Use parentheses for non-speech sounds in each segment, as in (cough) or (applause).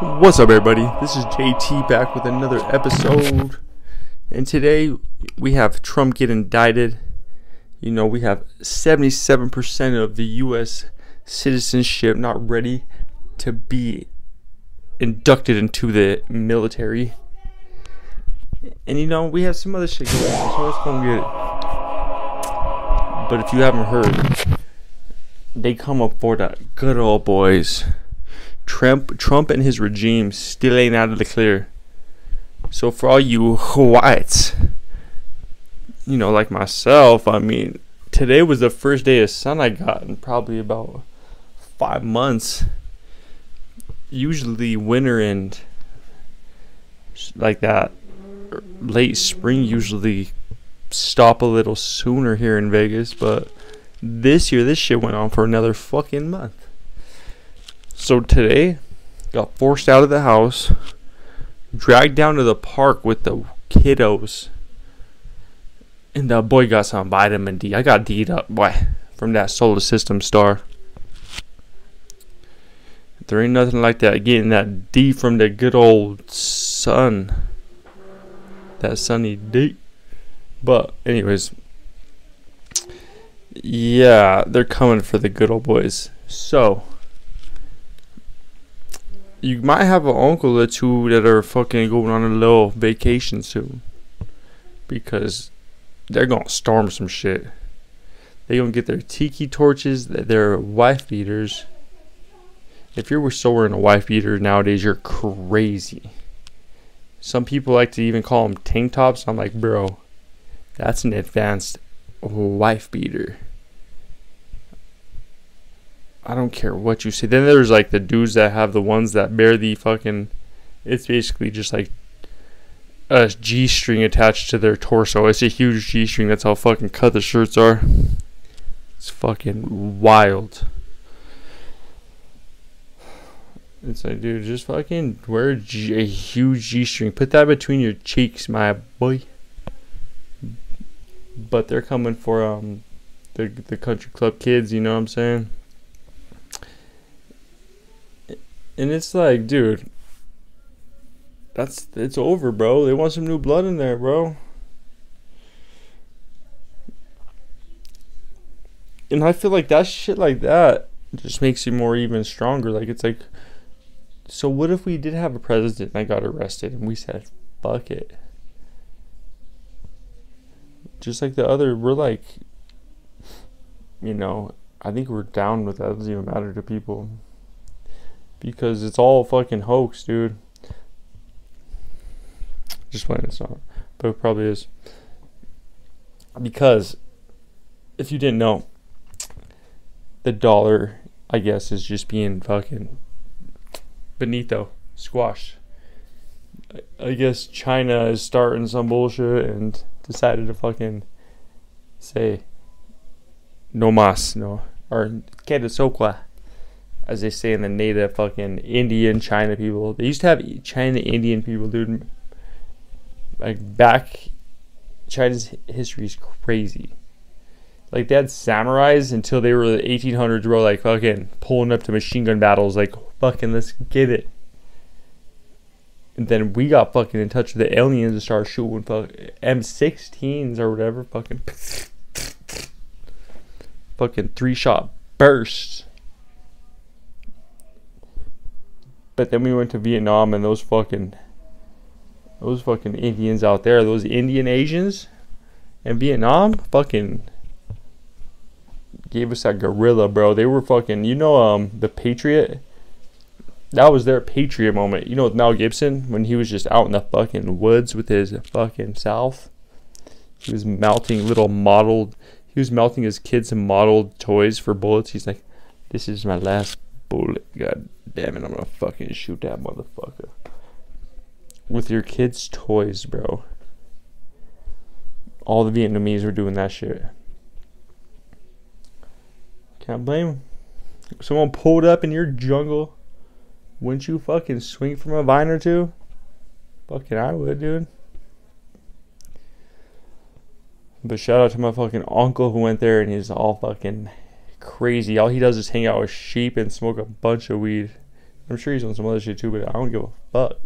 What's up, everybody? This is JT back with another episode. And today we have Trump get indicted. You know, we have 77% of the U.S. citizenship not ready to be inducted into the military. And you know, we have some other shit going on, so let's go get it. But if you haven't heard, they come up for the good old boys. Trump, Trump and his regime still ain't out of the clear. So for all you whites, you know, like myself, I mean, today was the first day of sun I got in probably about five months. Usually winter and like that late spring usually stop a little sooner here in Vegas, but this year this shit went on for another fucking month. So today, got forced out of the house, dragged down to the park with the kiddos. And the boy got some vitamin D. I got D'd up, boy, from that solar system star. There ain't nothing like that getting that D from the good old sun. That sunny D. But, anyways. Yeah, they're coming for the good old boys. So, you might have an uncle or two that are fucking going on a little vacation soon. Because they're gonna storm some shit. They gonna get their tiki torches, their wife beaters. If you're still wearing a wife beater nowadays, you're crazy. Some people like to even call them tank tops. I'm like, bro, that's an advanced wife beater. I don't care what you say. Then there's like the dudes that have the ones that bear the fucking. It's basically just like a G string attached to their torso. It's a huge G string. That's how fucking cut the shirts are. It's fucking wild. It's like, dude, just fucking wear a, G, a huge G string. Put that between your cheeks, my boy. But they're coming for um the the country club kids. You know what I'm saying? And it's like, dude, that's it's over, bro. They want some new blood in there, bro. And I feel like that shit like that just makes you more even stronger. Like it's like so what if we did have a president and I got arrested and we said fuck it. Just like the other we're like you know, I think we're down with that. It doesn't even matter to people because it's all fucking hoax, dude. Just playing it's not, but it probably is. Because if you didn't know, the dollar, I guess, is just being fucking benito squashed. I guess China is starting some bullshit and decided to fucking say no mas, no, or queda sokwa as they say in the native fucking Indian China people. They used to have China Indian people, dude. Like back, China's history is crazy. Like they had samurais until they were the 1800s, bro. Like fucking pulling up to machine gun battles, like fucking let's get it. And then we got fucking in touch with the aliens and started shooting fuck M16s or whatever, fucking (laughs) fucking three shot bursts But then we went to Vietnam and those fucking those fucking Indians out there, those Indian Asians in Vietnam, fucking gave us that guerrilla, bro. They were fucking, you know, um, the Patriot. That was their Patriot moment. You know, with Mel Gibson when he was just out in the fucking woods with his fucking South. He was melting little modeled. He was melting his kids some modeled toys for bullets. He's like, "This is my last bullet. God damn it, I'm gonna fucking shoot that motherfucker. With your kids' toys, bro. All the Vietnamese were doing that shit. Can't blame. Someone pulled up in your jungle. Wouldn't you fucking swing from a vine or two? Fucking I would, dude. But shout out to my fucking uncle who went there and he's all fucking crazy. All he does is hang out with sheep and smoke a bunch of weed. I'm sure he's on some other shit too, but I don't give a fuck.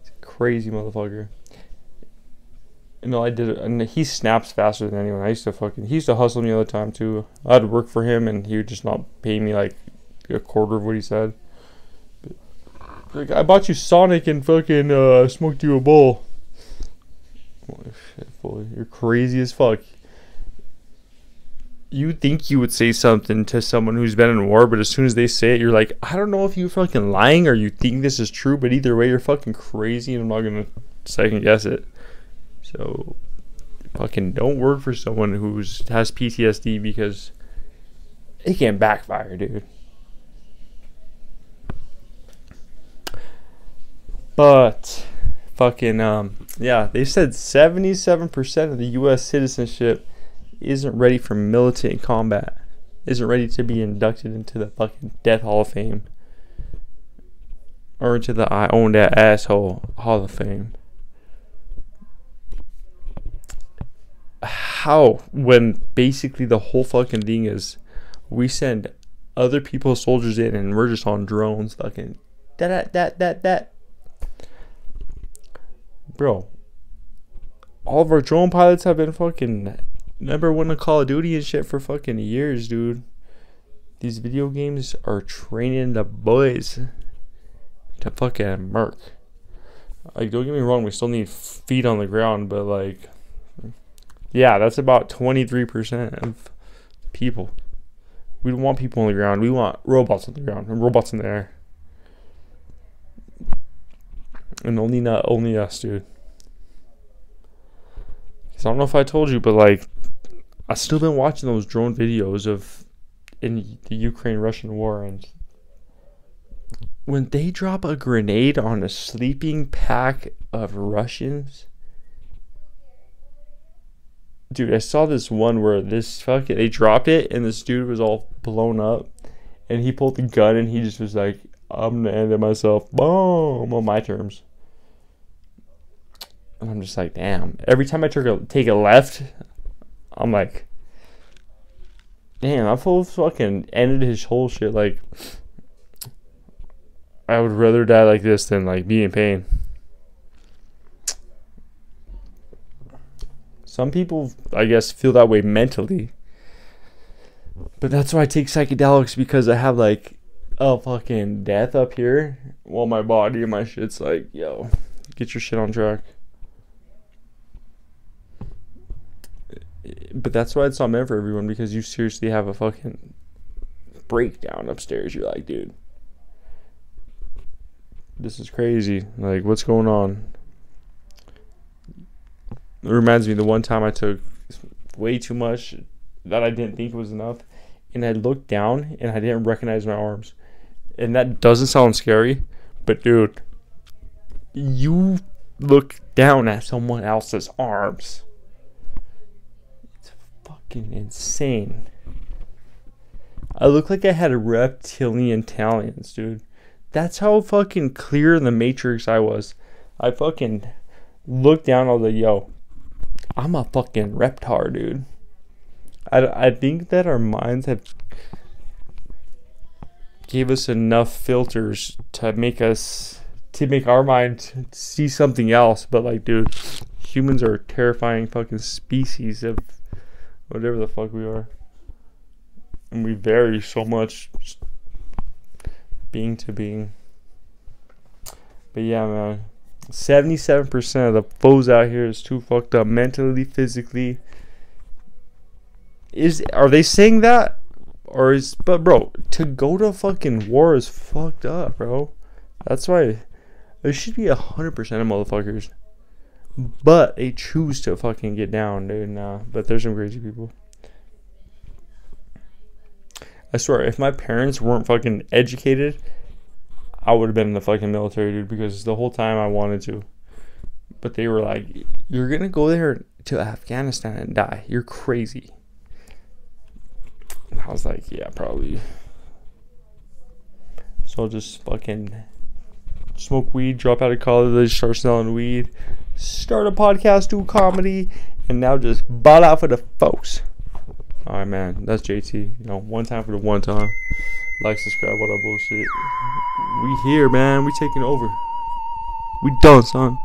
He's a crazy motherfucker. Know, I did and he snaps faster than anyone. I used to fucking, he used to hustle me all the time too. I'd work for him, and he would just not pay me like a quarter of what he said. Like, I bought you Sonic and fucking uh, smoked you a bowl. Oh, shit, boy, you're crazy as fuck. You think you would say something to someone who's been in war, but as soon as they say it, you're like, I don't know if you're fucking lying or you think this is true, but either way, you're fucking crazy, and I'm not gonna second guess it. So, fucking don't work for someone who's has PTSD because it can backfire, dude. But fucking um yeah, they said 77% of the US citizenship isn't ready for militant combat. Isn't ready to be inducted into the fucking Death Hall of Fame. Or into the I own that asshole Hall of Fame. How when basically the whole fucking thing is we send other people's soldiers in and we're just on drones fucking that that that that bro, all of our drone pilots have been fucking number one in Call of Duty and shit for fucking years, dude. These video games are training the boys to fucking murk. Like, don't get me wrong, we still need feet on the ground, but like, yeah, that's about 23% of people. We don't want people on the ground. We want robots on the ground and robots in the air. And only not only us, dude. Cause I don't know if I told you, but like, I've still been watching those drone videos of in the Ukraine Russian war, and when they drop a grenade on a sleeping pack of Russians. Dude, I saw this one where this fucking they dropped it and this dude was all blown up and he pulled the gun and he just was like, I'm gonna end it myself. Boom on my terms. And I'm just like, damn. Every time I take take a left, I'm like, damn, I full fucking ended his whole shit. Like, I would rather die like this than like be in pain. Some people, I guess, feel that way mentally. But that's why I take psychedelics because I have like a fucking death up here while my body and my shit's like, yo, get your shit on track. But that's why it's not meant for everyone because you seriously have a fucking breakdown upstairs. You're like, dude, this is crazy. Like, what's going on? It reminds me the one time I took way too much that I didn't think was enough, and I looked down and I didn't recognize my arms. And that doesn't sound scary, but dude, you look down at someone else's arms fucking insane. I look like I had reptilian talons, dude. That's how fucking clear in the Matrix I was. I fucking looked down. Was like, yo, I'm a fucking reptar, dude. I, I think that our minds have gave us enough filters to make us to make our mind see something else. But like, dude, humans are a terrifying fucking species of whatever the fuck we are. And we vary so much being to being. But yeah, man. 77% of the foes out here is too fucked up mentally, physically. Is are they saying that? Or is but bro, to go to fucking war is fucked up, bro. That's why there should be a hundred percent of motherfuckers but they choose to fucking get down, dude. Nah, but there's some crazy people. I swear, if my parents weren't fucking educated, I would have been in the fucking military, dude, because the whole time I wanted to. But they were like, you're gonna go there to Afghanistan and die. You're crazy. I was like, yeah, probably. So I'll just fucking smoke weed, drop out of college, start selling weed, start a podcast, do comedy, and now just ball out for the folks. All right, man. That's JT. You know, one time for the one time. Like, subscribe, all that bullshit. We here, man. We taking over. We done, son.